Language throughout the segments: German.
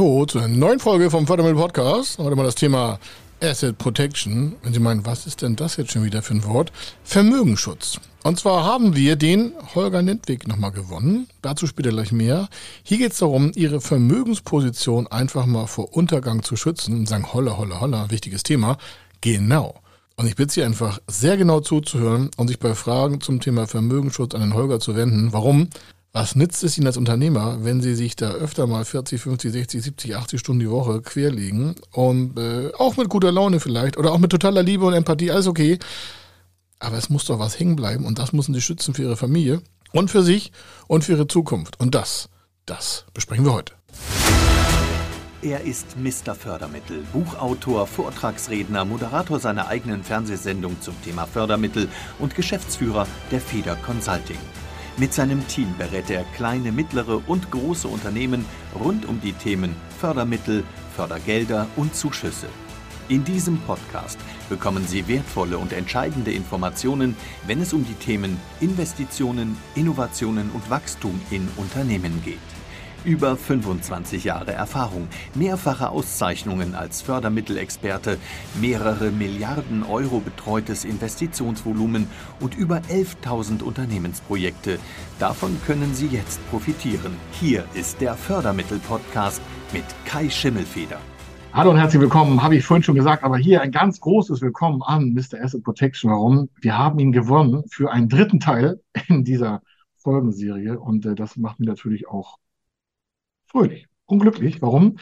Hallo zu einer neuen Folge vom Fördermittel Podcast. Heute mal das Thema Asset Protection. Wenn Sie meinen, was ist denn das jetzt schon wieder für ein Wort? Vermögensschutz. Und zwar haben wir den Holger Nentweg nochmal gewonnen. Dazu später gleich mehr. Hier geht es darum, Ihre Vermögensposition einfach mal vor Untergang zu schützen und sagen, holla, holla, holla, wichtiges Thema. Genau. Und ich bitte Sie einfach sehr genau zuzuhören und sich bei Fragen zum Thema Vermögensschutz an den Holger zu wenden. Warum? Was nützt es Ihnen als Unternehmer, wenn Sie sich da öfter mal 40, 50, 60, 70, 80 Stunden die Woche querlegen und äh, auch mit guter Laune vielleicht oder auch mit totaler Liebe und Empathie, alles okay. Aber es muss doch was hängen bleiben und das müssen Sie schützen für Ihre Familie und für sich und für Ihre Zukunft. Und das, das besprechen wir heute. Er ist Mr. Fördermittel, Buchautor, Vortragsredner, Moderator seiner eigenen Fernsehsendung zum Thema Fördermittel und Geschäftsführer der Feder Consulting. Mit seinem Team berät er kleine, mittlere und große Unternehmen rund um die Themen Fördermittel, Fördergelder und Zuschüsse. In diesem Podcast bekommen Sie wertvolle und entscheidende Informationen, wenn es um die Themen Investitionen, Innovationen und Wachstum in Unternehmen geht. Über 25 Jahre Erfahrung, mehrfache Auszeichnungen als Fördermittelexperte, mehrere Milliarden Euro betreutes Investitionsvolumen und über 11.000 Unternehmensprojekte. Davon können Sie jetzt profitieren. Hier ist der Fördermittel-Podcast mit Kai Schimmelfeder. Hallo und herzlich willkommen, habe ich vorhin schon gesagt, aber hier ein ganz großes Willkommen an Mr. Asset Protection. Warum? Wir haben ihn gewonnen für einen dritten Teil in dieser Folgenserie und äh, das macht mir natürlich auch fröhlich, unglücklich. Warum?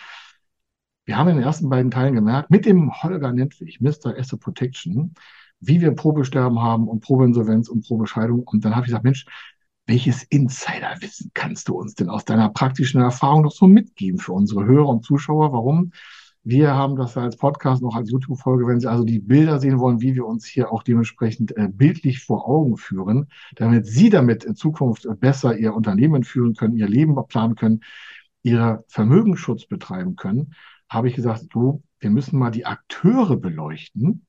Wir haben in den ersten beiden Teilen gemerkt, mit dem Holger Nentwig, Mr. Asset Protection, wie wir Probesterben haben und Probeinsolvenz und Probescheidung. Und dann habe ich gesagt, Mensch, welches Insiderwissen kannst du uns denn aus deiner praktischen Erfahrung noch so mitgeben für unsere Hörer und Zuschauer? Warum? Wir haben das als Podcast noch als YouTube-Folge. Wenn Sie also die Bilder sehen wollen, wie wir uns hier auch dementsprechend äh, bildlich vor Augen führen, damit Sie damit in Zukunft besser Ihr Unternehmen führen können, Ihr Leben planen können, ihrer Vermögensschutz betreiben können, habe ich gesagt, so, wir müssen mal die Akteure beleuchten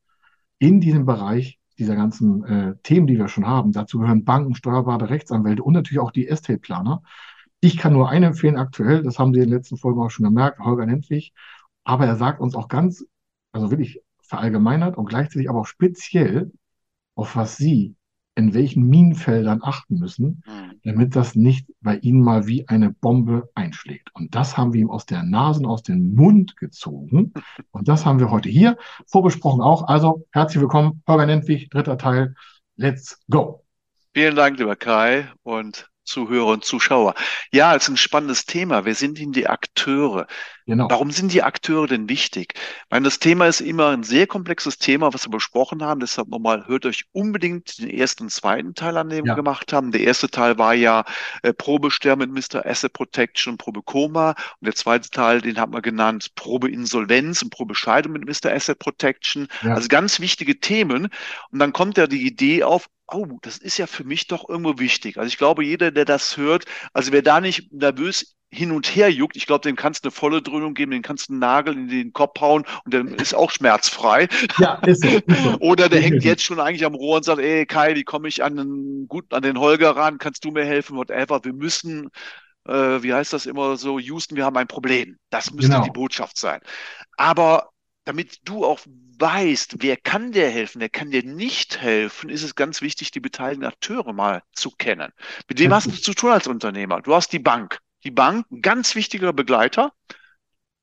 in diesem Bereich dieser ganzen äh, Themen, die wir schon haben. Dazu gehören Banken, Steuerberater, Rechtsanwälte und natürlich auch die Estate-Planer. Ich kann nur einen empfehlen aktuell, das haben Sie in den letzten Folgen auch schon gemerkt, Holger Nentwig. Aber er sagt uns auch ganz, also wirklich verallgemeinert und gleichzeitig aber auch speziell, auf was Sie in welchen Minenfeldern achten müssen, mhm. Damit das nicht bei Ihnen mal wie eine Bombe einschlägt. Und das haben wir ihm aus der Nase, aus dem Mund gezogen. Und das haben wir heute hier vorbesprochen auch. Also herzlich willkommen, Holger Nentwig, dritter Teil. Let's go. Vielen Dank, lieber Kai. Und Zuhörer und Zuschauer. Ja, es ist ein spannendes Thema. Wer sind denn die Akteure? Genau. Warum sind die Akteure denn wichtig? Ich meine, das Thema ist immer ein sehr komplexes Thema, was wir besprochen haben. Deshalb nochmal, hört euch unbedingt den ersten und zweiten Teil an, den ja. wir gemacht haben. Der erste Teil war ja äh, Probesterben mit Mr. Asset Protection, Probe Koma. Und der zweite Teil, den haben wir genannt Probe Insolvenz und Probe Scheidung mit Mr. Asset Protection. Ja. Also ganz wichtige Themen. Und dann kommt ja die Idee auf, oh, das ist ja für mich doch irgendwo wichtig. Also ich glaube, jeder, der das hört, also wer da nicht nervös hin und her juckt, ich glaube, dem kannst du eine volle Dröhnung geben, den kannst du einen Nagel in den Kopf hauen und der ist auch schmerzfrei. Ja, ist so. Oder der hängt jetzt schon eigentlich am Rohr und sagt, ey Kai, wie komme ich an den, gut an den Holger ran? Kannst du mir helfen? Whatever. Wir müssen, äh, wie heißt das immer so, Houston, wir haben ein Problem. Das müsste genau. die Botschaft sein. Aber damit du auch weißt, wer kann dir helfen, wer kann dir nicht helfen, ist es ganz wichtig, die beteiligten Akteure mal zu kennen. Mit wem hast du zu tun als Unternehmer? Du hast die Bank. Die Bank, ein ganz wichtiger Begleiter.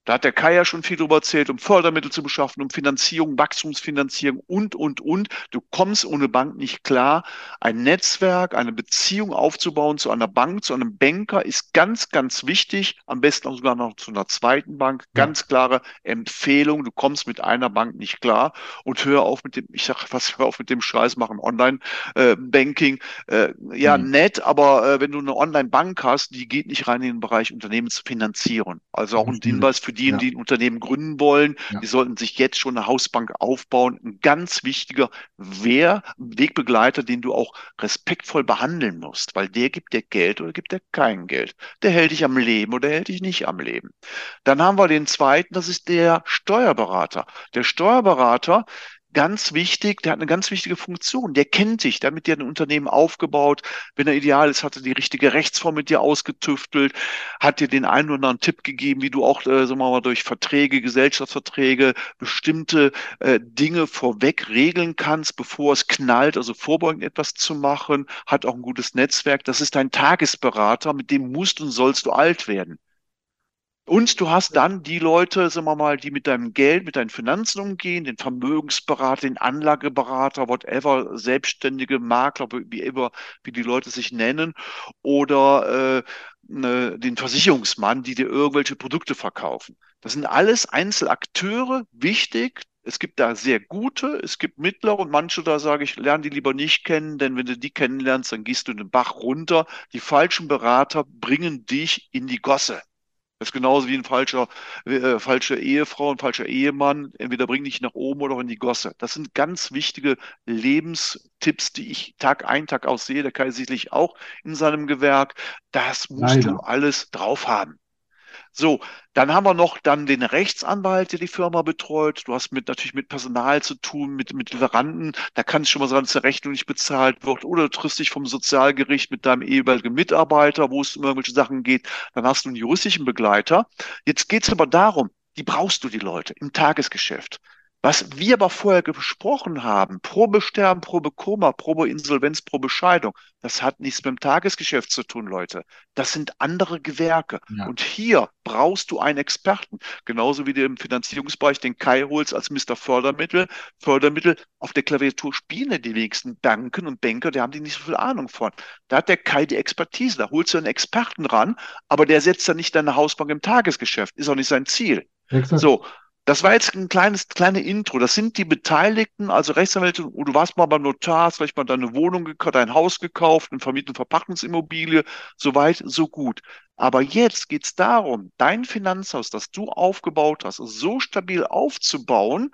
Da hat der Kai ja schon viel drüber erzählt, um Fördermittel zu beschaffen, um Finanzierung, Wachstumsfinanzierung und, und, und. Du kommst ohne Bank nicht klar. Ein Netzwerk, eine Beziehung aufzubauen zu einer Bank, zu einem Banker ist ganz, ganz wichtig. Am besten auch sogar noch zu einer zweiten Bank. Ganz klare Empfehlung. Du kommst mit einer Bank nicht klar und hör auf mit dem, ich sag was, hör auf mit dem Scheiß machen, Online-Banking. Äh, äh, ja, mhm. nett, aber äh, wenn du eine Online-Bank hast, die geht nicht rein in den Bereich Unternehmensfinanzieren. Also auch ein Hinweis für die, ja. die ein Unternehmen gründen wollen. Ja. Die sollten sich jetzt schon eine Hausbank aufbauen. Ein ganz wichtiger Wehr, Wegbegleiter, den du auch respektvoll behandeln musst, weil der gibt dir Geld oder gibt dir kein Geld. Der hält dich am Leben oder hält dich nicht am Leben. Dann haben wir den zweiten, das ist der Steuerberater. Der Steuerberater, ganz wichtig, der hat eine ganz wichtige Funktion. Der kennt dich, der hat mit dir ein Unternehmen aufgebaut. Wenn er ideal ist, hat er die richtige Rechtsform mit dir ausgetüftelt, hat dir den einen oder anderen Tipp gegeben, wie du auch, äh, sagen wir mal, durch Verträge, Gesellschaftsverträge bestimmte äh, Dinge vorweg regeln kannst, bevor es knallt, also vorbeugend etwas zu machen, hat auch ein gutes Netzwerk. Das ist dein Tagesberater, mit dem musst und sollst du alt werden. Und du hast dann die Leute, sagen wir mal, die mit deinem Geld, mit deinen Finanzen umgehen, den Vermögensberater, den Anlageberater, whatever, selbstständige Makler, wie immer, wie die Leute sich nennen, oder äh, ne, den Versicherungsmann, die dir irgendwelche Produkte verkaufen. Das sind alles Einzelakteure, wichtig. Es gibt da sehr gute, es gibt mittlere und manche, da sage ich, lerne die lieber nicht kennen, denn wenn du die kennenlernst, dann gehst du den Bach runter. Die falschen Berater bringen dich in die Gosse. Das ist genauso wie ein falscher, äh, falsche Ehefrau, ein falscher Ehemann. Entweder bring dich nach oben oder in die Gosse. Das sind ganz wichtige Lebenstipps, die ich Tag ein, Tag aus sehe. Der Kai sicherlich auch in seinem Gewerk. Das musst Leider. du alles drauf haben. So, dann haben wir noch dann den Rechtsanwalt, der die Firma betreut. Du hast mit, natürlich mit Personal zu tun, mit, mit Lieferanten. Da kann es schon mal sein, dass die Rechnung nicht bezahlt wird. Oder du triffst dich vom Sozialgericht mit deinem ehemaligen Mitarbeiter, wo es um irgendwelche Sachen geht. Dann hast du einen juristischen Begleiter. Jetzt geht es aber darum, die brauchst du die Leute im Tagesgeschäft. Was wir aber vorher besprochen haben, Probesterben, Probekoma, Probeinsolvenz, Probescheidung, das hat nichts mit dem Tagesgeschäft zu tun, Leute. Das sind andere Gewerke. Ja. Und hier brauchst du einen Experten. Genauso wie du im Finanzierungsbereich den Kai holst als Mr. Fördermittel. Fördermittel auf der Klaviatur spielen die wenigsten Banken und Banker, die haben die nicht so viel Ahnung von. Da hat der Kai die Expertise. Da holst du einen Experten ran, aber der setzt ja nicht deine Hausbank im Tagesgeschäft. Ist auch nicht sein Ziel. Exakt. So. Das war jetzt ein kleines, kleine Intro. Das sind die Beteiligten, also Rechtsanwälte, du warst mal beim Notar, hast vielleicht mal deine Wohnung gekauft, dein Haus gekauft, eine Vermietung, Verpackungsimmobilie, so weit, so gut. Aber jetzt geht es darum, dein Finanzhaus, das du aufgebaut hast, so stabil aufzubauen,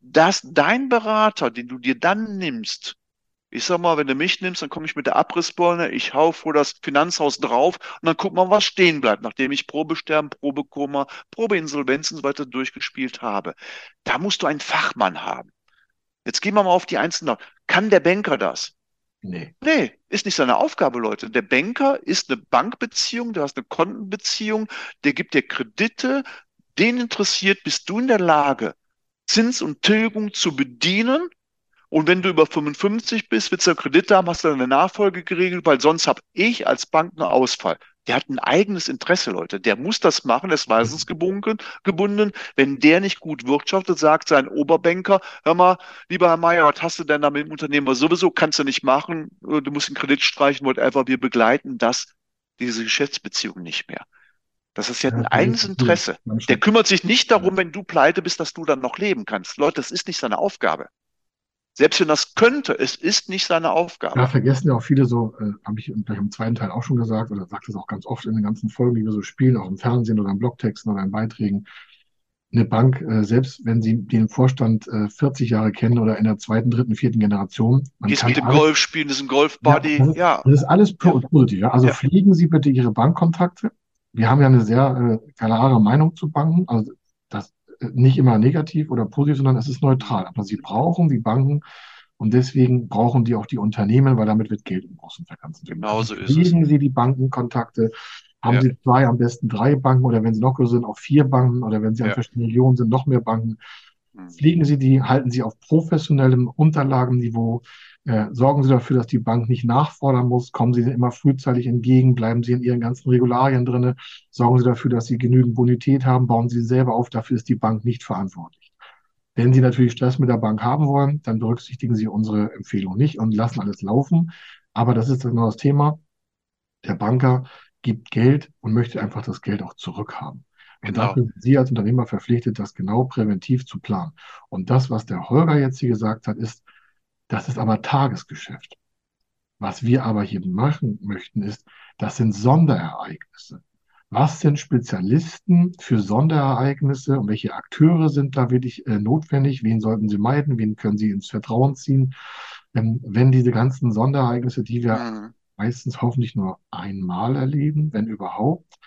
dass dein Berater, den du dir dann nimmst, ich sag mal, wenn du mich nimmst, dann komme ich mit der Abrissbirne, ich hau vor das Finanzhaus drauf und dann guck mal, was stehen bleibt, nachdem ich Probesterben, Probekoma, Probeinsolvenz und so weiter durchgespielt habe. Da musst du einen Fachmann haben. Jetzt gehen wir mal auf die einzelnen. Kann der Banker das? Nee. Nee, ist nicht seine Aufgabe, Leute. Der Banker ist eine Bankbeziehung, du hast eine Kontenbeziehung, der gibt dir Kredite, den interessiert, bist du in der Lage, Zins und Tilgung zu bedienen und wenn du über 55 bist, willst du Kredit haben, hast du eine Nachfolge geregelt, weil sonst habe ich als Bank einen Ausfall. Der hat ein eigenes Interesse, Leute. Der muss das machen, ist weisungsgebunden. Gebunden. Wenn der nicht gut wirtschaftet, sagt sein Oberbanker, hör mal, lieber Herr Meier, was hast du denn da mit dem Unternehmer? Sowieso kannst du nicht machen. Du musst den Kredit streichen, whatever. Wir begleiten das, diese Geschäftsbeziehung nicht mehr. Das ist ja ein eigenes Interesse. Der kümmert sich nicht darum, wenn du pleite bist, dass du dann noch leben kannst. Leute, das ist nicht seine Aufgabe. Selbst wenn das könnte, es ist nicht seine Aufgabe. Ja, vergessen ja auch viele so, äh, habe ich gleich im zweiten Teil auch schon gesagt, oder sagt es auch ganz oft in den ganzen Folgen, die wir so spielen, auch im Fernsehen oder in Blogtexten oder in Beiträgen. Eine Bank, äh, selbst wenn Sie den Vorstand äh, 40 Jahre kennen oder in der zweiten, dritten, vierten Generation. Man Gehst mit dem alles, Golf spielen, das ist ein Golfbuddy. Ja, das, ja. das ist alles positiv. Ja. Also ja. pflegen Sie bitte Ihre Bankkontakte. Wir haben ja eine sehr äh, klare Meinung zu Banken. Also nicht immer negativ oder positiv, sondern es ist neutral. Aber sie brauchen die Banken und deswegen brauchen die auch die Unternehmen, weil damit wird Geld im Großen und Ganzen. Genau so ist Legen es. Sie die Bankenkontakte, haben ja. Sie zwei, am besten drei Banken oder wenn Sie noch größer sind, auch vier Banken oder wenn Sie an verschiedenen Regionen sind, noch mehr Banken. Hm. Pflegen Sie die, halten Sie auf professionellem Unterlagenniveau, äh, sorgen Sie dafür, dass die Bank nicht nachfordern muss, kommen Sie immer frühzeitig entgegen, bleiben Sie in Ihren ganzen Regularien drin, sorgen Sie dafür, dass Sie genügend Bonität haben, bauen Sie selber auf, dafür ist die Bank nicht verantwortlich. Wenn Sie natürlich Stress mit der Bank haben wollen, dann berücksichtigen Sie unsere Empfehlung nicht und lassen alles laufen. Aber das ist genau das Thema. Der Banker gibt Geld und möchte einfach das Geld auch zurückhaben. Und genau. dafür sind Sie als Unternehmer verpflichtet, das genau präventiv zu planen. Und das, was der Holger jetzt hier gesagt hat, ist, das ist aber Tagesgeschäft. Was wir aber hier machen möchten, ist, das sind Sonderereignisse. Was sind Spezialisten für Sonderereignisse und welche Akteure sind da wirklich äh, notwendig? Wen sollten sie meiden? Wen können sie ins Vertrauen ziehen? Ähm, wenn diese ganzen Sonderereignisse, die wir mhm. meistens hoffentlich nur einmal erleben, wenn überhaupt,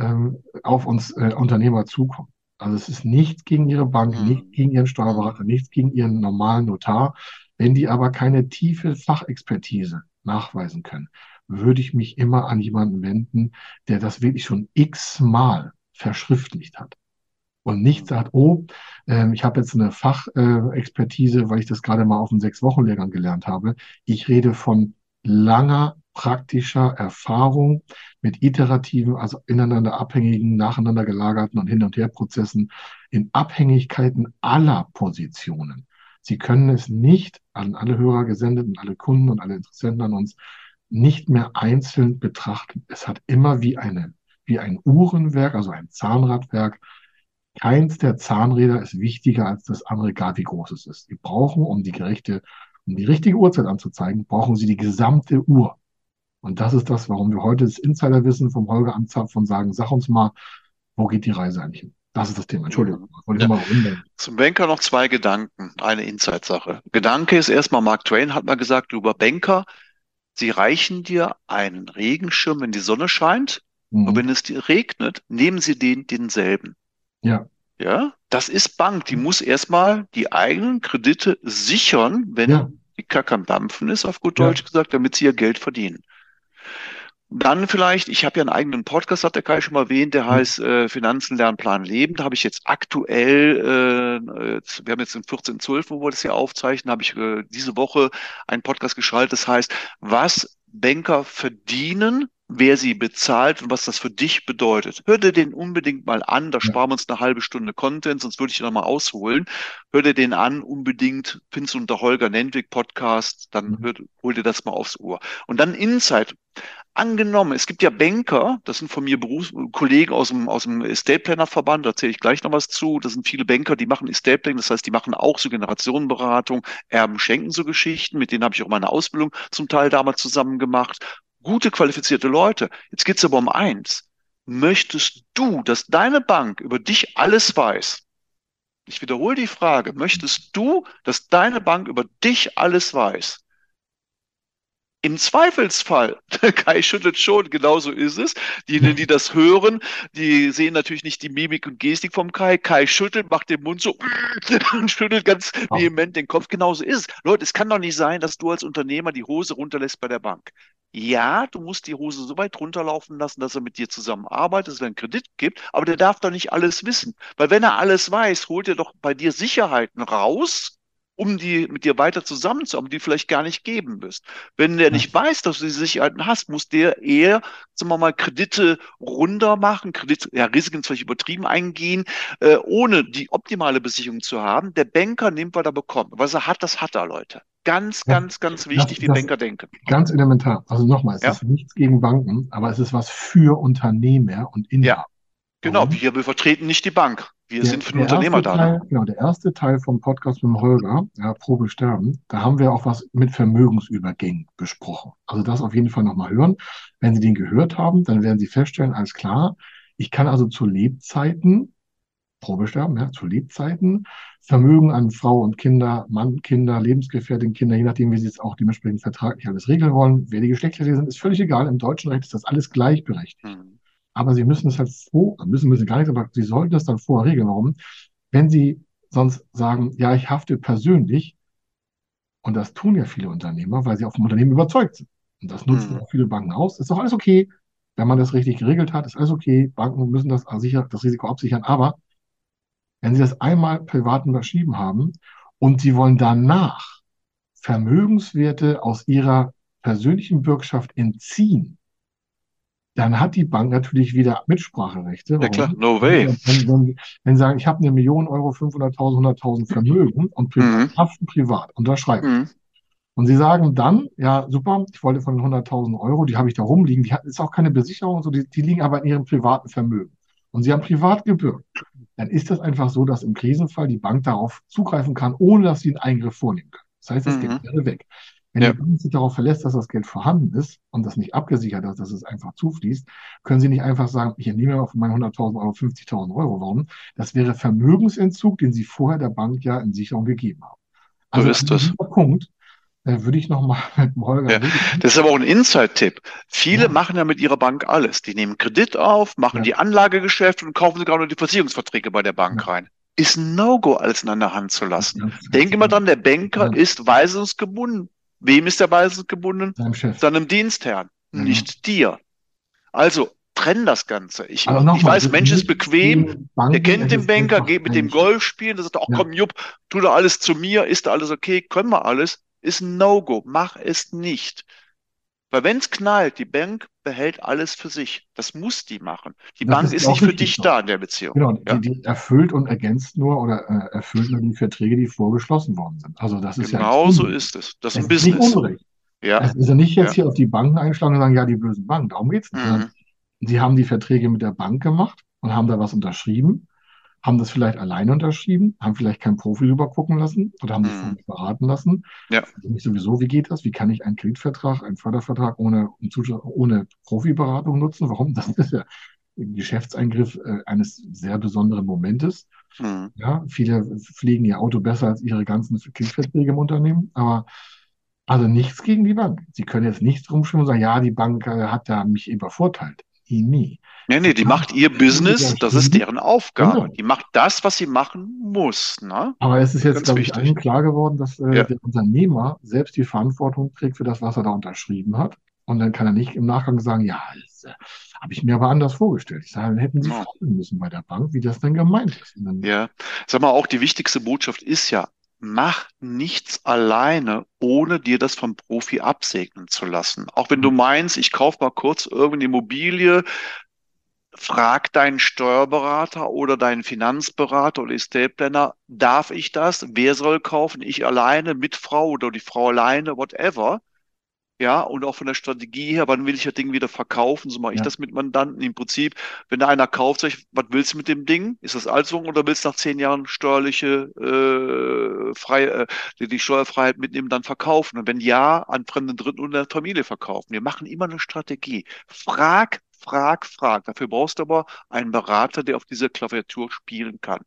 ähm, auf uns äh, Unternehmer zukommen. Also es ist nichts gegen Ihre Bank, mhm. nichts gegen Ihren Steuerberater, nichts gegen Ihren normalen Notar. Wenn die aber keine tiefe Fachexpertise nachweisen können, würde ich mich immer an jemanden wenden, der das wirklich schon x-mal verschriftlicht hat. Und nicht sagt, oh, äh, ich habe jetzt eine Fachexpertise, äh, weil ich das gerade mal auf einem Sechs-Wochen-Lehrgang gelernt habe. Ich rede von langer praktischer Erfahrung mit iterativen, also ineinander abhängigen, nacheinander gelagerten und Hin- und Her-Prozessen in Abhängigkeiten aller Positionen. Sie können es nicht an alle Hörer gesendet und alle Kunden und alle Interessenten an uns nicht mehr einzeln betrachten. Es hat immer wie eine, wie ein Uhrenwerk, also ein Zahnradwerk. Keins der Zahnräder ist wichtiger als das andere, egal wie groß es ist. Sie brauchen, um die gerechte, um die richtige Uhrzeit anzuzeigen, brauchen Sie die gesamte Uhr. Und das ist das, warum wir heute das Insiderwissen vom Holger anzapfen und sagen, sag uns mal, wo geht die Reise eigentlich hin? Das ist das Thema. Entschuldigung. Wollte ja. mal Zum Banker noch zwei Gedanken. Eine Insight-Sache. Gedanke ist erstmal, Mark Twain hat mal gesagt, lieber Banker, sie reichen dir einen Regenschirm, wenn die Sonne scheint. Mhm. Und wenn es dir regnet, nehmen sie den denselben. Ja. Ja, das ist Bank. Die muss erstmal die eigenen Kredite sichern, wenn ja. die Kacke am Dampfen ist, auf gut Deutsch ja. gesagt, damit sie ihr Geld verdienen. Dann vielleicht, ich habe ja einen eigenen Podcast, hat der Kai schon mal erwähnt, der mhm. heißt äh, Finanzen, Lernen, Plan, Leben. Da habe ich jetzt aktuell, äh, jetzt, wir haben jetzt den 14.12., wo wir das hier aufzeichnen, habe ich äh, diese Woche einen Podcast geschaltet, das heißt, was Banker verdienen, wer sie bezahlt und was das für dich bedeutet. Hör dir den unbedingt mal an, da sparen wir uns eine halbe Stunde Content, sonst würde ich noch mal ausholen. Hör dir den an, unbedingt, du unter Holger Nentwig Podcast, dann mhm. hör, hol dir das mal aufs Ohr. Und dann Insight. Angenommen, es gibt ja Banker, das sind von mir Berufskollegen aus dem, aus dem Estate Planner Verband, da erzähle ich gleich noch was zu. Das sind viele Banker, die machen Estate Planning, das heißt, die machen auch so Generationenberatung, Erben schenken so Geschichten, mit denen habe ich auch meine Ausbildung zum Teil damals zusammen gemacht gute, qualifizierte Leute. Jetzt geht's aber um eins. Möchtest du, dass deine Bank über dich alles weiß? Ich wiederhole die Frage. Möchtest du, dass deine Bank über dich alles weiß? Im Zweifelsfall, Kai schüttelt schon, genauso ist es. Diejenigen, die das hören, die sehen natürlich nicht die Mimik und Gestik vom Kai. Kai schüttelt, macht den Mund so und schüttelt ganz vehement den Kopf. Genauso ist es. Leute, es kann doch nicht sein, dass du als Unternehmer die Hose runterlässt bei der Bank. Ja, du musst die Hose so weit runterlaufen lassen, dass er mit dir zusammenarbeitet, dass er einen Kredit gibt, aber der darf doch nicht alles wissen. Weil wenn er alles weiß, holt er doch bei dir Sicherheiten raus, um die mit dir weiter zusammenzuarbeiten, die vielleicht gar nicht geben wirst. Wenn der nicht weiß, dass du die Sicherheiten hast, muss der eher, sagen wir mal, Kredite runter machen, Kredit, ja, Risiken vielleicht übertrieben eingehen, äh, ohne die optimale Besicherung zu haben. Der Banker nimmt, was er bekommt. Was er hat, das hat er, Leute. Ganz, ja, ganz, ganz wichtig, das, wie das Banker denken. Ganz elementar. Also nochmal, es ja. ist nichts gegen Banken, aber es ist was für Unternehmer und Inhaber. Ja, genau. Wir, wir vertreten nicht die Bank. Wir der, sind für den Unternehmer da. Teil, Genau, der erste Teil vom Podcast mit dem Holger, ja, Probe sterben, da haben wir auch was mit Vermögensübergängen besprochen. Also das auf jeden Fall nochmal hören. Wenn Sie den gehört haben, dann werden Sie feststellen, alles klar, ich kann also zu Lebzeiten, Probesterben, ja, zu Lebzeiten, Vermögen an Frau und Kinder, Mann, Kinder, Lebensgefährtin, Kinder, je nachdem, wie Sie es auch dementsprechend vertraglich alles regeln wollen. Wer die Geschlechter sind, ist völlig egal. Im deutschen Recht ist das alles gleichberechtigt. Mhm. Aber Sie müssen es halt vor, müssen, müssen gar nichts, aber Sie sollten das dann vorher regeln. Warum? Wenn Sie sonst sagen, ja, ich hafte persönlich, und das tun ja viele Unternehmer, weil sie auf dem Unternehmen überzeugt sind. Und das nutzen mhm. auch viele Banken aus. Ist doch alles okay. Wenn man das richtig geregelt hat, ist alles okay. Banken müssen das, sicher, das Risiko absichern. Aber wenn Sie das einmal privat unterschrieben haben und Sie wollen danach Vermögenswerte aus Ihrer persönlichen Bürgschaft entziehen, dann hat die Bank natürlich wieder Mitspracherechte. Ja klar, no way. Wenn, wenn, wenn Sie sagen, ich habe eine Million Euro, 500.000, 100.000 Vermögen und privat, mhm. haften privat, unterschreiben. Mhm. Und Sie sagen dann, ja, super, ich wollte von den 100.000 Euro, die habe ich da rumliegen, die hat, ist auch keine Besicherung, so, die, die liegen aber in Ihrem privaten Vermögen. Und Sie haben privat gebürgt. Dann ist das einfach so, dass im Krisenfall die Bank darauf zugreifen kann, ohne dass Sie einen Eingriff vornehmen können. Das heißt, das mhm. Geld wäre weg. Wenn ja. die Bank sich darauf verlässt, dass das Geld vorhanden ist und das nicht abgesichert ist, dass es einfach zufließt, können Sie nicht einfach sagen, ich entnehme mal von meinen 100.000 Euro 50.000 Euro. Warum? Das wäre Vermögensentzug, den Sie vorher der Bank ja in Sicherung gegeben haben. Also so ist das. Punkt, da würde ich noch mal mit dem Holger ja, Das ist aber auch ein Inside-Tipp. Viele ja. machen ja mit ihrer Bank alles. Die nehmen Kredit auf, machen ja. die Anlagegeschäfte und kaufen sogar nur die Versicherungsverträge bei der Bank rein. Ist ein No-Go, alles in einer Hand zu lassen. Denke mal dran, der Banker ist weisungsgebunden. Wem ist der weisungsgebunden? Seinem Chef. Seinem Dienstherrn, nicht dir. Also trenn das Ganze. Ich, ich weiß, Mensch ist bequem, der kennt den Banker, geht mit dem Golf spielen, der sagt, ach komm, Jupp, tu da alles zu mir, ist da alles okay, können wir alles ist ein No-Go. Mach es nicht. Weil wenn es knallt, die Bank behält alles für sich. Das muss die machen. Die das Bank ist, ist nicht für dich so. da in der Beziehung. Genau, ja? die, die, erfüllt und ergänzt nur oder äh, erfüllt nur die Verträge, die vorgeschlossen worden sind. Also das ist genau ja so ist es. Das ist ein Business. Nicht Unrecht. Ja. Es ist ja nicht jetzt ja. hier auf die Banken einschlagen und sagen, ja, die bösen Banken, darum geht es nicht. Mhm. Sie haben die Verträge mit der Bank gemacht und haben da was unterschrieben haben das vielleicht alleine unterschrieben, haben vielleicht keinen Profi drüber gucken lassen oder haben sich mhm. beraten lassen. Ja. Also sowieso, wie geht das? Wie kann ich einen Kreditvertrag, einen Fördervertrag ohne, ohne Profiberatung nutzen? Warum? Das ist ja ein Geschäftseingriff äh, eines sehr besonderen Momentes. Mhm. Ja, viele pflegen ihr Auto besser als ihre ganzen Kreditverträge im Unternehmen, aber also nichts gegen die Bank. Sie können jetzt nichts rumschwimmen und sagen, ja, die Bank äh, hat da mich übervorteilt die nie. Nee, nee, die macht ihr Business, das ist deren Aufgabe. Genau. Die macht das, was sie machen muss. Ne? Aber es ist jetzt, glaube ich, allen klar geworden, dass äh, ja. der Unternehmer selbst die Verantwortung trägt für das, was er da unterschrieben hat. Und dann kann er nicht im Nachgang sagen, ja, äh, habe ich mir aber anders vorgestellt. Ich sage, dann hätten Sie ja. fragen müssen bei der Bank, wie das denn gemeint ist. ja, sag mal, auch die wichtigste Botschaft ist ja, mach nichts alleine, ohne dir das vom Profi absegnen zu lassen. Auch wenn du mhm. meinst, ich kaufe mal kurz irgendeine Immobilie, frag deinen Steuerberater oder deinen Finanzberater oder Estate Planner, darf ich das? Wer soll kaufen? Ich alleine, mit Frau oder die Frau alleine, whatever. Ja, und auch von der Strategie her, wann will ich das Ding wieder verkaufen? So mache ich das mit Mandanten. Im Prinzip, wenn da einer kauft, sag ich, was willst du mit dem Ding? Ist das Altersung oder willst du nach zehn Jahren steuerliche äh, frei, äh, die, die Steuerfreiheit mitnehmen, dann verkaufen? Und wenn ja, an fremden Dritten und der Familie verkaufen. Wir machen immer eine Strategie. Frag, frag, frag. Dafür brauchst du aber einen Berater, der auf dieser Klaviatur spielen kann.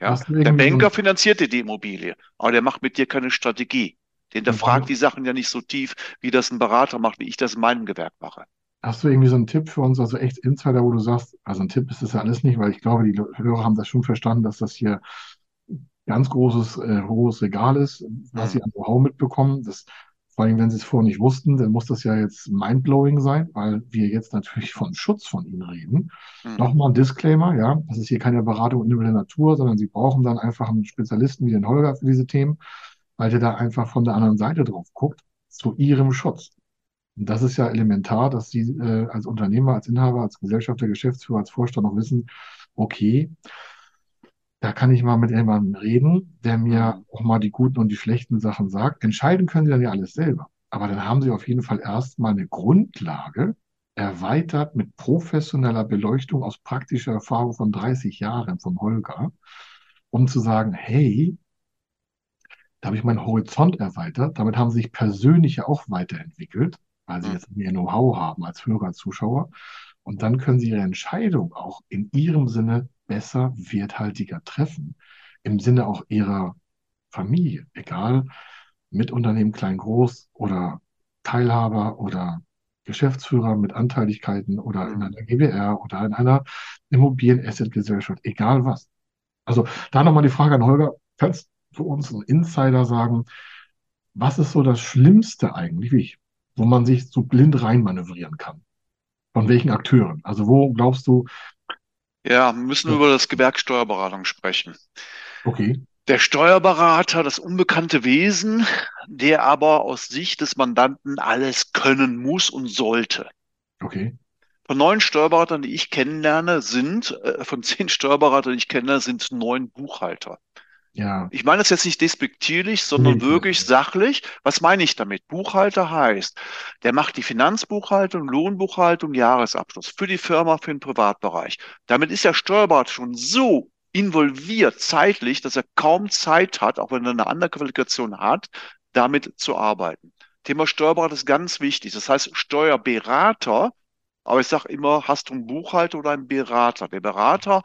Ja? Der Banker finanziert dir die Immobilie, aber der macht mit dir keine Strategie. Der fragt die Sachen ja nicht so tief, wie das ein Berater macht, wie ich das in meinem Gewerk mache. Hast du irgendwie so einen Tipp für uns, also echt Insider, wo du sagst, also ein Tipp ist das ja alles nicht, weil ich glaube, die Hörer haben das schon verstanden, dass das hier ganz großes, äh, hohes Regal ist, was mhm. sie an Know-how mitbekommen. Das, vor allem, wenn sie es vorher nicht wussten, dann muss das ja jetzt mindblowing sein, weil wir jetzt natürlich von Schutz von ihnen reden. Mhm. Nochmal ein Disclaimer, ja, das ist hier keine Beratung in der Natur, sondern sie brauchen dann einfach einen Spezialisten wie den Holger für diese Themen weil der da einfach von der anderen Seite drauf guckt, zu ihrem Schutz. Und das ist ja elementar, dass Sie äh, als Unternehmer, als Inhaber, als Gesellschafter, Geschäftsführer, als Vorstand auch wissen, okay, da kann ich mal mit jemandem reden, der mir mhm. auch mal die guten und die schlechten Sachen sagt. Entscheiden können Sie dann ja alles selber. Aber dann haben Sie auf jeden Fall erstmal eine Grundlage, erweitert mit professioneller Beleuchtung aus praktischer Erfahrung von 30 Jahren vom Holger, um zu sagen, hey, da habe ich meinen Horizont erweitert. Damit haben sie sich persönlich ja auch weiterentwickelt, weil sie mhm. jetzt mehr Know-how haben als Hörer, Zuschauer. Und dann können sie ihre Entscheidung auch in ihrem Sinne besser, werthaltiger treffen. Im Sinne auch ihrer Familie, egal mit Unternehmen klein, groß oder Teilhaber oder Geschäftsführer mit Anteiligkeiten oder in mhm. einer GBR oder in einer Immobilien-Asset-Gesellschaft, egal was. Also da nochmal die Frage an Holger, kannst für uns ein Insider sagen, was ist so das Schlimmste eigentlich, wo man sich so blind reinmanövrieren kann? Von welchen Akteuren? Also wo glaubst du? Ja, wir müssen ja. über das Gewerk Steuerberatung sprechen. Okay. Der Steuerberater, das unbekannte Wesen, der aber aus Sicht des Mandanten alles können muss und sollte. Okay. Von neun Steuerberatern, die ich kennenlerne, sind, äh, von zehn Steuerberatern, die ich kenne, sind neun Buchhalter. Ja. Ich meine das jetzt nicht despektierlich, sondern nee, wirklich nicht. sachlich. Was meine ich damit? Buchhalter heißt, der macht die Finanzbuchhaltung, Lohnbuchhaltung, Jahresabschluss für die Firma, für den Privatbereich. Damit ist der Steuerberater schon so involviert zeitlich, dass er kaum Zeit hat, auch wenn er eine andere Qualifikation hat, damit zu arbeiten. Thema Steuerberater ist ganz wichtig. Das heißt, Steuerberater, aber ich sage immer, hast du einen Buchhalter oder einen Berater? Der Berater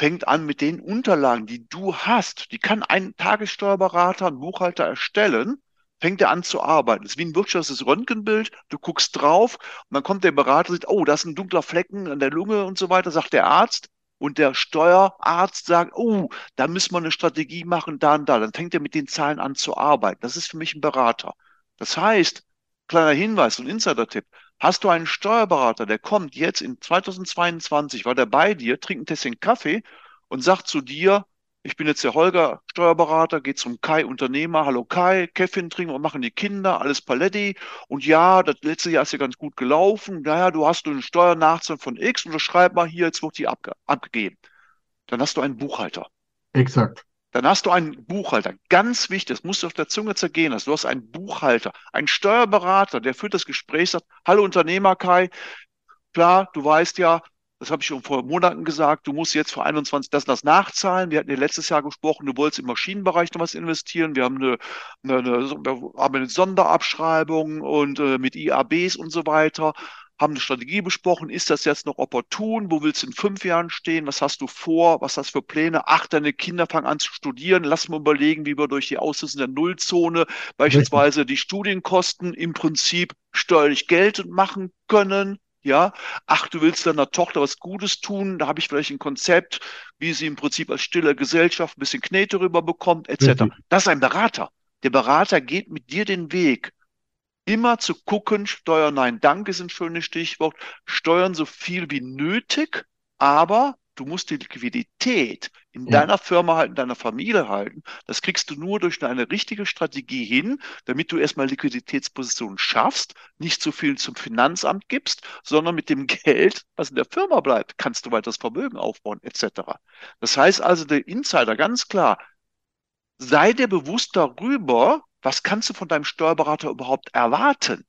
fängt an mit den Unterlagen, die du hast. Die kann ein Tagessteuerberater, ein Buchhalter erstellen, fängt er an zu arbeiten. Das ist wie ein wirtschaftliches Röntgenbild. Du guckst drauf und dann kommt der Berater und sagt, oh, da ist ein dunkler Flecken an der Lunge und so weiter, sagt der Arzt. Und der Steuerarzt sagt, oh, da müssen wir eine Strategie machen, da und da. Dann fängt er mit den Zahlen an zu arbeiten. Das ist für mich ein Berater. Das heißt, kleiner Hinweis und Insider-Tipp, hast du einen Steuerberater, der kommt jetzt in 2022, war der bei dir, trinkt ein Tässchen Kaffee und sagt zu dir, ich bin jetzt der Holger, Steuerberater, geht zum Kai, Unternehmer. Hallo Kai, Kevin trinken wir machen die Kinder, alles Paletti. Und ja, das letzte Jahr ist ja ganz gut gelaufen. Naja, du hast einen Steuernachzahl von X und schreib mal hier, jetzt wird die abge abgegeben. Dann hast du einen Buchhalter. Exakt. Dann hast du einen Buchhalter. Ganz wichtig, das musst du auf der Zunge zergehen lassen. Du hast einen Buchhalter, einen Steuerberater, der führt das Gespräch, sagt, hallo Unternehmer Kai, klar, du weißt ja, das habe ich schon vor Monaten gesagt, du musst jetzt für 21 das das nachzahlen. Wir hatten ja letztes Jahr gesprochen, du wolltest im Maschinenbereich noch was investieren. Wir haben eine, eine, eine, eine Sonderabschreibung und äh, mit IABs und so weiter, haben eine Strategie besprochen. Ist das jetzt noch opportun? Wo willst du in fünf Jahren stehen? Was hast du vor? Was hast du für Pläne? Ach, deine Kinder fangen an zu studieren. Lass mal überlegen, wie wir durch die Auslösung der Nullzone beispielsweise die Studienkosten im Prinzip steuerlich geltend machen können ja, ach, du willst deiner Tochter was Gutes tun, da habe ich vielleicht ein Konzept, wie sie im Prinzip als stille Gesellschaft ein bisschen Knete rüberbekommt, etc. Mhm. Das ist ein Berater. Der Berater geht mit dir den Weg, immer zu gucken, Steuern, nein, danke ist ein schönes Stichwort, steuern so viel wie nötig, aber Du musst die Liquidität in ja. deiner Firma halten, deiner Familie halten. Das kriegst du nur durch eine richtige Strategie hin, damit du erstmal Liquiditätspositionen schaffst, nicht zu viel zum Finanzamt gibst, sondern mit dem Geld, was in der Firma bleibt, kannst du weiteres Vermögen aufbauen, etc. Das heißt also, der Insider ganz klar, sei dir bewusst darüber, was kannst du von deinem Steuerberater überhaupt erwarten?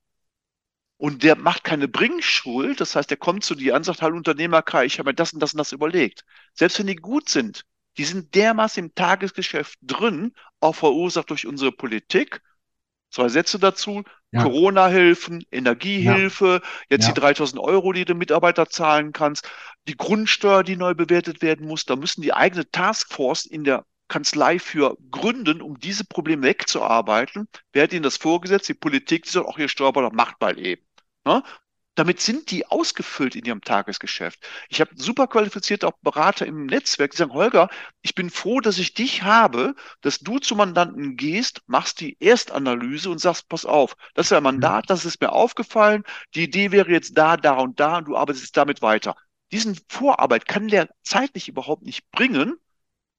Und der macht keine Bringschuld, das heißt, der kommt zu dir und sagt, hallo Unternehmer Kai, ich habe mir das und das und das überlegt. Selbst wenn die gut sind, die sind dermaßen im Tagesgeschäft drin, auch verursacht durch unsere Politik. Zwei Sätze dazu. Ja. Corona-Hilfen, Energiehilfe, ja. jetzt ja. die 3000 Euro, die du Mitarbeiter zahlen kannst, die Grundsteuer, die neu bewertet werden muss. Da müssen die eigene Taskforce in der Kanzlei für gründen, um diese Probleme wegzuarbeiten. Wer hat ihnen das vorgesetzt? Die Politik, die soll auch ihr Steuerberater macht mal eben. Ne? Damit sind die ausgefüllt in ihrem Tagesgeschäft. Ich habe super qualifizierte auch Berater im Netzwerk, die sagen, Holger, ich bin froh, dass ich dich habe, dass du zu Mandanten gehst, machst die Erstanalyse und sagst, pass auf, das ist ein Mandat, das ist mir aufgefallen, die Idee wäre jetzt da, da und da und du arbeitest damit weiter. Diesen Vorarbeit kann der zeitlich überhaupt nicht bringen,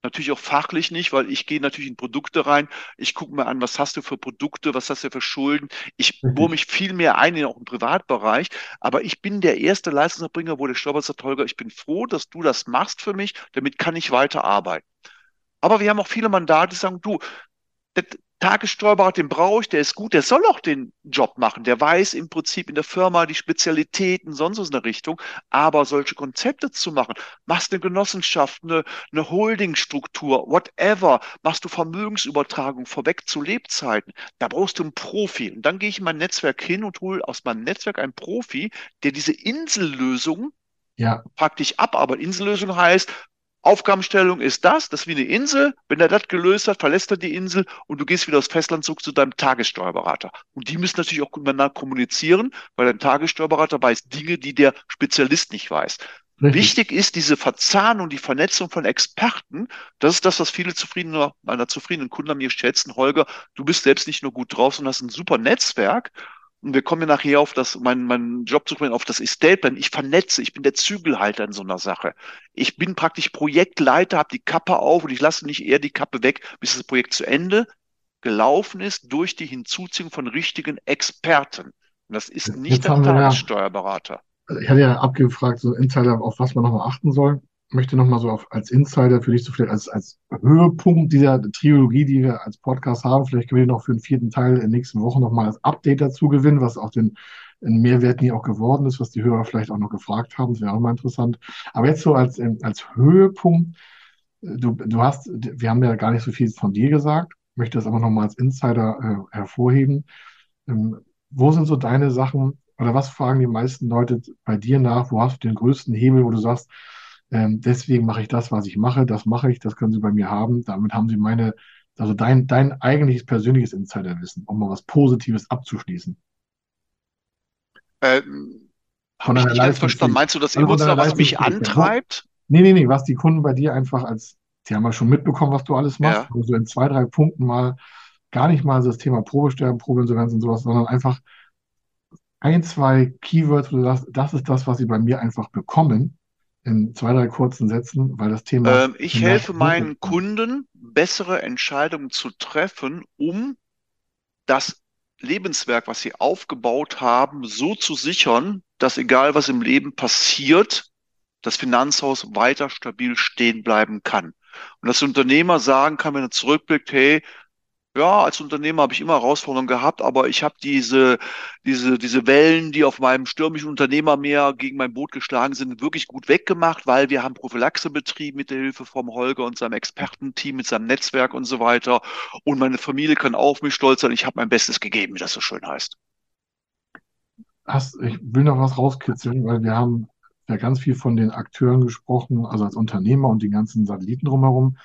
Natürlich auch fachlich nicht, weil ich gehe natürlich in Produkte rein. Ich gucke mir an, was hast du für Produkte, was hast du für Schulden. Ich mhm. bohre mich viel mehr ein in auch im Privatbereich. Aber ich bin der erste Leistungserbringer, wo der Steuerberater sagt, Holger, ich bin froh, dass du das machst für mich. Damit kann ich weiterarbeiten. Aber wir haben auch viele Mandate, die sagen, du, Tagessteuerberater, den brauche ich, der ist gut, der soll auch den Job machen. Der weiß im Prinzip in der Firma die Spezialitäten, sonst was in der Richtung. Aber solche Konzepte zu machen, machst eine Genossenschaft, eine, eine Holdingstruktur, whatever, machst du Vermögensübertragung vorweg zu Lebzeiten, da brauchst du einen Profi. Und dann gehe ich in mein Netzwerk hin und hole aus meinem Netzwerk einen Profi, der diese Insellösung ja. praktisch abarbeitet. Insellösung heißt, Aufgabenstellung ist das, das ist wie eine Insel. Wenn er das gelöst hat, verlässt er die Insel und du gehst wieder aus Festlandzug zu deinem Tagessteuerberater. Und die müssen natürlich auch miteinander kommunizieren, weil dein Tagessteuerberater weiß Dinge, die der Spezialist nicht weiß. Richtig. Wichtig ist diese Verzahnung, die Vernetzung von Experten. Das ist das, was viele zufriedene, meiner zufriedenen Kunden an mir schätzen. Holger, du bist selbst nicht nur gut drauf, sondern hast ein super Netzwerk. Und wir kommen ja nachher auf das, mein, mein Job zu auf das Estate Plan. Ich vernetze, ich bin der Zügelhalter in so einer Sache. Ich bin praktisch Projektleiter, habe die Kappe auf und ich lasse nicht eher die Kappe weg, bis das Projekt zu Ende gelaufen ist durch die Hinzuziehung von richtigen Experten. Und das ist nicht der Tagessteuerberater. Ja, ich hatte ja abgefragt, so Insider, auf was man nochmal achten soll möchte nochmal so auf, als Insider für dich so vielleicht als, als Höhepunkt dieser Trilogie, die wir als Podcast haben, vielleicht können wir noch für den vierten Teil in der nächsten Woche nochmal als Update dazu gewinnen, was auch den, Mehrwert nie auch geworden ist, was die Hörer vielleicht auch noch gefragt haben. Das wäre auch mal interessant. Aber jetzt so als, als Höhepunkt, du, du hast, wir haben ja gar nicht so viel von dir gesagt, möchte das aber nochmal als Insider äh, hervorheben. Ähm, wo sind so deine Sachen oder was fragen die meisten Leute bei dir nach? Wo hast du den größten Hebel, wo du sagst, ähm, deswegen mache ich das, was ich mache. Das mache ich, das können Sie bei mir haben. Damit haben Sie meine Also dein, dein eigentliches persönliches Insiderwissen, um mal was Positives abzuschließen. Ähm, Habe ich nicht verstanden. Meinst du das also emotional, was mich antreibt? Nee, nee, nee, was die Kunden bei dir einfach als, sie haben ja schon mitbekommen, was du alles machst, ja. also in zwei, drei Punkten mal gar nicht mal das Thema Probesterben, Probeinsolvenz und sowas, sondern einfach ein, zwei Keywords, wo du sagst, das ist das, was sie bei mir einfach bekommen, in zwei, drei kurzen Sätzen, weil das Thema. Ähm, ich helfe meinen Kunden, bessere Entscheidungen zu treffen, um das Lebenswerk, was sie aufgebaut haben, so zu sichern, dass egal was im Leben passiert, das Finanzhaus weiter stabil stehen bleiben kann. Und dass der Unternehmer sagen kann, wenn er zurückblickt, hey, ja, als Unternehmer habe ich immer Herausforderungen gehabt, aber ich habe diese, diese, diese Wellen, die auf meinem stürmischen Unternehmermeer gegen mein Boot geschlagen sind, wirklich gut weggemacht, weil wir haben Prophylaxe betrieben mit der Hilfe vom Holger und seinem Expertenteam, mit seinem Netzwerk und so weiter. Und meine Familie kann auf mich stolz sein. Ich habe mein Bestes gegeben, wie das so schön heißt. Hast, ich will noch was rauskitzeln, weil wir haben ja ganz viel von den Akteuren gesprochen, also als Unternehmer und den ganzen Satelliten drumherum.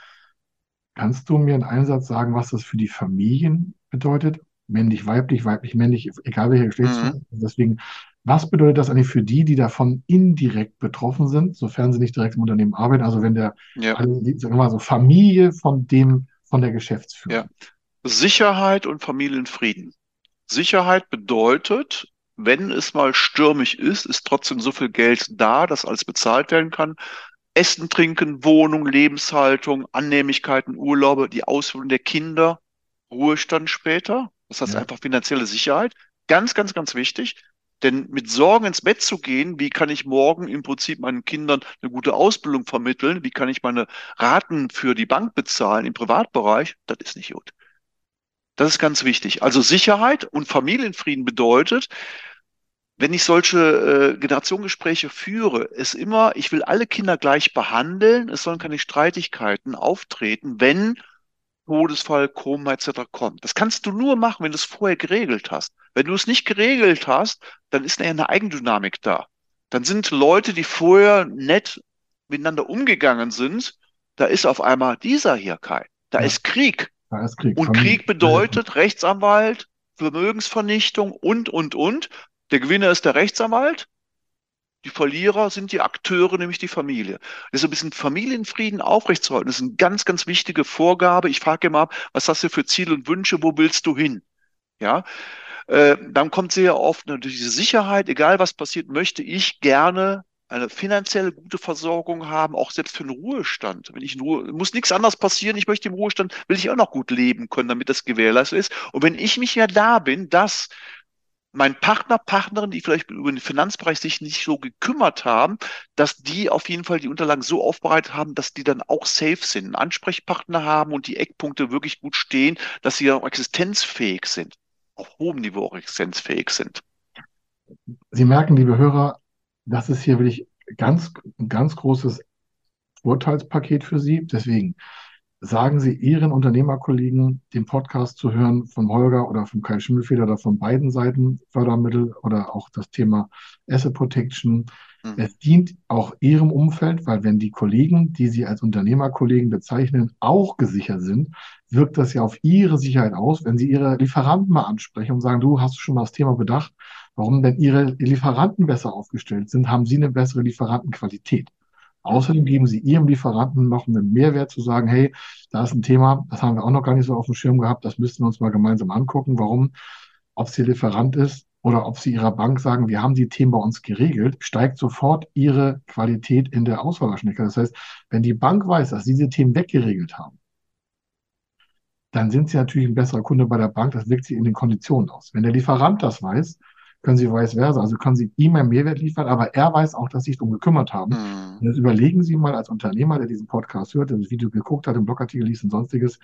Kannst du mir in einem Satz sagen, was das für die Familien bedeutet? Männlich, weiblich, weiblich, männlich, egal welcher Geschlechtsform. Mhm. Deswegen, was bedeutet das eigentlich für die, die davon indirekt betroffen sind, sofern sie nicht direkt im Unternehmen arbeiten? Also wenn der, ja. also sagen wir mal so, Familie von dem, von der Geschäftsführung. Ja. Sicherheit und Familienfrieden. Sicherheit bedeutet, wenn es mal stürmisch ist, ist trotzdem so viel Geld da, dass alles bezahlt werden kann. Essen, Trinken, Wohnung, Lebenshaltung, Annehmlichkeiten, Urlaube, die Ausbildung der Kinder, Ruhestand später. Das heißt ja. einfach finanzielle Sicherheit. Ganz, ganz, ganz wichtig. Denn mit Sorgen ins Bett zu gehen, wie kann ich morgen im Prinzip meinen Kindern eine gute Ausbildung vermitteln? Wie kann ich meine Raten für die Bank bezahlen im Privatbereich? Das ist nicht gut. Das ist ganz wichtig. Also Sicherheit und Familienfrieden bedeutet, wenn ich solche äh, Generationengespräche führe, ist immer, ich will alle Kinder gleich behandeln, es sollen keine Streitigkeiten auftreten, wenn Todesfall, Koma etc. kommt. Das kannst du nur machen, wenn du es vorher geregelt hast. Wenn du es nicht geregelt hast, dann ist eine Eigendynamik da. Dann sind Leute, die vorher nett miteinander umgegangen sind, da ist auf einmal dieser hier kein. Da ja. ist Krieg. Da ist Krieg. Und Krieg bedeutet Rechtsanwalt, Vermögensvernichtung und, und, und. Der Gewinner ist der Rechtsanwalt. Die Verlierer sind die Akteure, nämlich die Familie. Das ist ein bisschen Familienfrieden aufrechtzuerhalten. Das ist eine ganz, ganz wichtige Vorgabe. Ich frage immer ab, was hast du für Ziele und Wünsche? Wo willst du hin? Ja, äh, dann kommt sehr oft natürlich diese Sicherheit. Egal was passiert, möchte ich gerne eine finanzielle gute Versorgung haben, auch selbst für den Ruhestand. Wenn ich in Ruhe, muss nichts anderes passieren. Ich möchte im Ruhestand, will ich auch noch gut leben können, damit das gewährleistet ist. Und wenn ich mich ja da bin, dass mein Partner, Partnerin, die vielleicht über den Finanzbereich sich nicht so gekümmert haben, dass die auf jeden Fall die Unterlagen so aufbereitet haben, dass die dann auch safe sind, einen Ansprechpartner haben und die Eckpunkte wirklich gut stehen, dass sie auch existenzfähig sind, auf hohem Niveau auch existenzfähig sind. Sie merken, liebe Hörer, das ist hier wirklich ganz, ein ganz großes Urteilspaket für Sie. Deswegen sagen Sie Ihren Unternehmerkollegen, den Podcast zu hören von Holger oder von Kai Schimmelfeder oder von beiden Seiten Fördermittel oder auch das Thema Asset Protection. Mhm. Es dient auch Ihrem Umfeld, weil wenn die Kollegen, die Sie als Unternehmerkollegen bezeichnen, auch gesichert sind, wirkt das ja auf Ihre Sicherheit aus, wenn Sie Ihre Lieferanten mal ansprechen und sagen, du hast schon mal das Thema bedacht, warum denn Ihre Lieferanten besser aufgestellt sind, haben Sie eine bessere Lieferantenqualität. Außerdem geben Sie Ihrem Lieferanten noch einen Mehrwert zu sagen, hey, da ist ein Thema, das haben wir auch noch gar nicht so auf dem Schirm gehabt, das müssten wir uns mal gemeinsam angucken, warum, ob Ihr Lieferant ist oder ob Sie Ihrer Bank sagen, wir haben die Themen bei uns geregelt, steigt sofort Ihre Qualität in der Auswahlgeschwindigkeit. Das heißt, wenn die Bank weiß, dass Sie diese Themen weggeregelt haben, dann sind Sie natürlich ein besserer Kunde bei der Bank, das wirkt sich in den Konditionen aus. Wenn der Lieferant das weiß, können Sie vice versa. Also können Sie ihm einen Mehrwert liefern, aber er weiß auch, dass Sie sich darum gekümmert haben. Mhm. Und jetzt überlegen Sie mal als Unternehmer, der diesen Podcast hört, der das Video geguckt hat, den Blogartikel liest und sonstiges,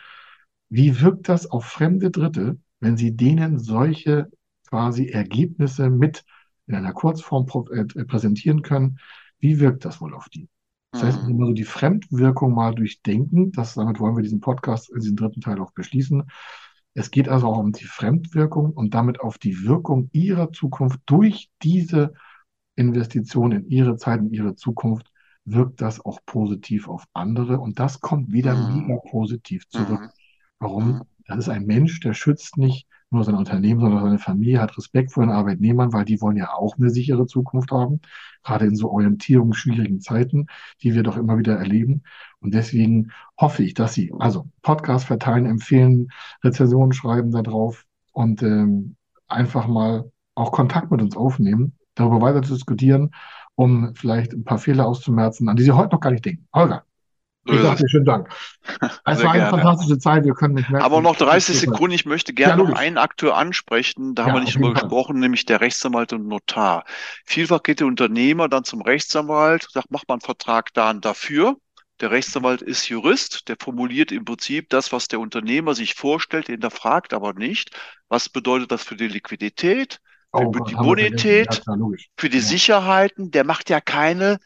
wie wirkt das auf fremde Dritte, wenn Sie denen solche quasi Ergebnisse mit in einer Kurzform äh, präsentieren können? Wie wirkt das wohl auf die? Das heißt, immer so die Fremdwirkung mal durchdenken. Das, damit wollen wir diesen Podcast, diesen dritten Teil auch beschließen. Es geht also auch um die Fremdwirkung und damit auf die Wirkung ihrer Zukunft durch diese Investition in ihre Zeit, in ihre Zukunft, wirkt das auch positiv auf andere und das kommt wieder mhm. mega positiv zurück. Mhm. Warum? Mhm. Das ist ein Mensch, der schützt nicht nur sein Unternehmen, sondern seine Familie, hat Respekt vor den Arbeitnehmern, weil die wollen ja auch eine sichere Zukunft haben, gerade in so orientierungsschwierigen Zeiten, die wir doch immer wieder erleben. Und deswegen hoffe ich, dass Sie also Podcast verteilen, empfehlen, Rezensionen schreiben da drauf und ähm, einfach mal auch Kontakt mit uns aufnehmen, darüber weiter zu diskutieren, um vielleicht ein paar Fehler auszumerzen, an die Sie heute noch gar nicht denken. Holger, ich sage dir schönen Dank. Es war eine gerne. fantastische Zeit. Wir können nicht mehr. Aber noch 30 Sekunden. Ich möchte gerne ja, noch einen Akteur ansprechen. Da ja, haben wir nicht drüber gesprochen, nämlich der Rechtsanwalt und Notar. Vielfach geht der Unternehmer dann zum Rechtsanwalt, sagt, mach mal einen Vertrag da und dafür. Der Rechtsanwalt ist Jurist, der formuliert im Prinzip das, was der Unternehmer sich vorstellt, hinterfragt aber nicht. Was bedeutet das für die Liquidität, für oh, die Bonität, ja, für die Sicherheiten? Der macht ja keine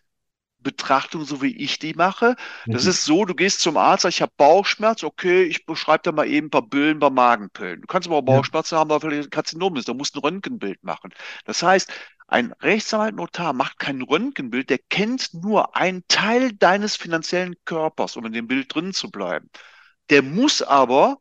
Betrachtung, so wie ich die mache. Das mhm. ist so, du gehst zum Arzt, ich habe Bauchschmerz, okay, ich beschreibe da mal eben ein paar ein paar Magenpillen. Du kannst aber auch Bauchschmerzen ja. haben, weil vielleicht ein Karzinom ist, da musst du ein Röntgenbild machen. Das heißt, ein Rechtsanwalt Notar macht kein Röntgenbild, der kennt nur einen Teil deines finanziellen Körpers, um in dem Bild drin zu bleiben. Der muss aber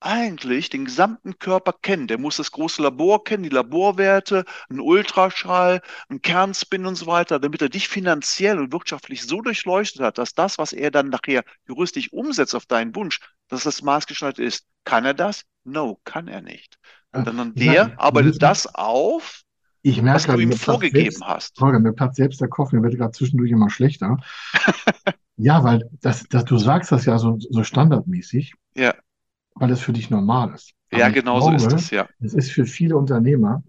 eigentlich den gesamten Körper kennen. Der muss das große Labor kennen, die Laborwerte, einen Ultraschall, einen Kernspin und so weiter, damit er dich finanziell und wirtschaftlich so durchleuchtet hat, dass das, was er dann nachher juristisch umsetzt auf deinen Wunsch, dass das maßgeschneidert ist. Kann er das? No, kann er nicht. Sondern der merke, arbeitet das auf, ich merke, was du ihm vorgegeben selbst, hast. Holger, mir platzt selbst der Kopf, mir wird gerade zwischendurch immer schlechter. ja, weil das, das, du sagst das ja so, so standardmäßig. Ja weil es für dich normal ist. Aber ja, genau glaube, so ist es, ja. Es ist für viele Unternehmer,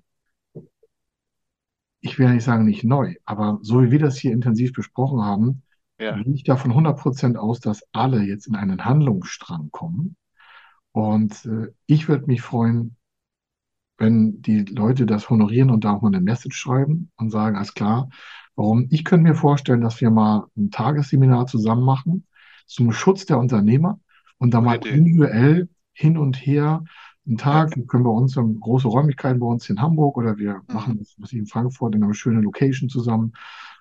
ich will ja nicht sagen nicht neu, aber so wie wir das hier intensiv besprochen haben, ja. gehe ich davon 100 Prozent aus, dass alle jetzt in einen Handlungsstrang kommen. Und äh, ich würde mich freuen, wenn die Leute das honorieren und da auch mal eine Message schreiben und sagen, alles klar, warum? Ich könnte mir vorstellen, dass wir mal ein Tagesseminar zusammen machen zum Schutz der Unternehmer und da mal individuell hin und her einen Tag, können wir uns in große Räumlichkeiten bei uns in Hamburg oder wir mhm. machen das was in Frankfurt in einer schönen Location zusammen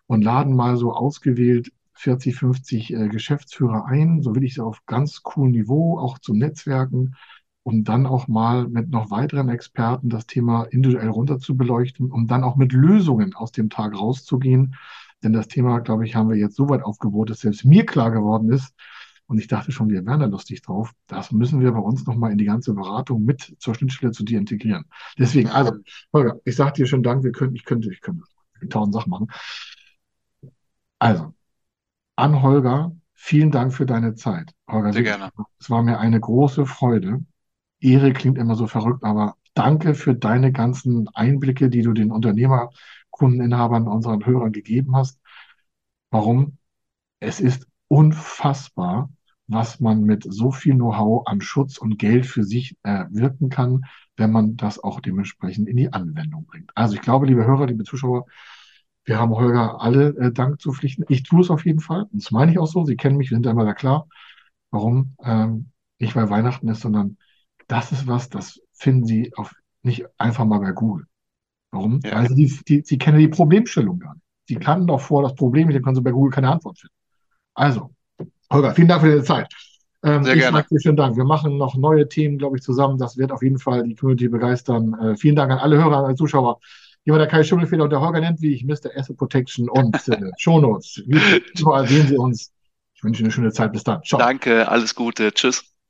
und laden mal so ausgewählt 40, 50 äh, Geschäftsführer ein, so will ich es auf ganz coolem Niveau, auch zum Netzwerken, um dann auch mal mit noch weiteren Experten das Thema individuell runter zu beleuchten, um dann auch mit Lösungen aus dem Tag rauszugehen. Denn das Thema, glaube ich, haben wir jetzt so weit aufgebaut, dass selbst mir klar geworden ist, und ich dachte schon, wir wären da lustig drauf. Das müssen wir bei uns nochmal in die ganze Beratung mit zur Schnittstelle zu dir integrieren. Deswegen, also, Holger, ich sage dir schon Dank, wir können, ich könnte, ich könnte tausend Sachen machen. Also, an Holger, vielen Dank für deine Zeit. Holger, Sehr gerne. Es war mir eine große Freude. Ehre klingt immer so verrückt, aber danke für deine ganzen Einblicke, die du den Unternehmerkundeninhabern, unseren Hörern gegeben hast. Warum? Es ist unfassbar, was man mit so viel Know-how an Schutz und Geld für sich äh, wirken kann, wenn man das auch dementsprechend in die Anwendung bringt. Also ich glaube, liebe Hörer, liebe Zuschauer, wir haben Holger alle äh, Dank zu pflichten. Ich tue es auf jeden Fall. Und das meine ich auch so. Sie kennen mich, wir sind immer da klar. Warum? Ähm, nicht weil Weihnachten ist, sondern das ist was, das finden Sie auf, nicht einfach mal bei Google. Warum? Ja. Sie, die, die, Sie kennen die Problemstellung gar nicht. Sie kannten doch vor das Problem, dann können Sie bei Google keine Antwort finden. Also, Holger, vielen Dank für deine Zeit. Ähm, Sehr ich gerne. Dir vielen Dank. Wir machen noch neue Themen, glaube ich, zusammen. Das wird auf jeden Fall die Community begeistern. Äh, vielen Dank an alle Hörer, an alle Zuschauer. Jemand, der Kai Schummelfehler und der Holger nennt, wie ich Mr. Asset Protection und äh, Shownotes. Überall sehen Sie uns. Ich wünsche Ihnen eine schöne Zeit. Bis dann. Ciao. Danke, alles Gute. Tschüss.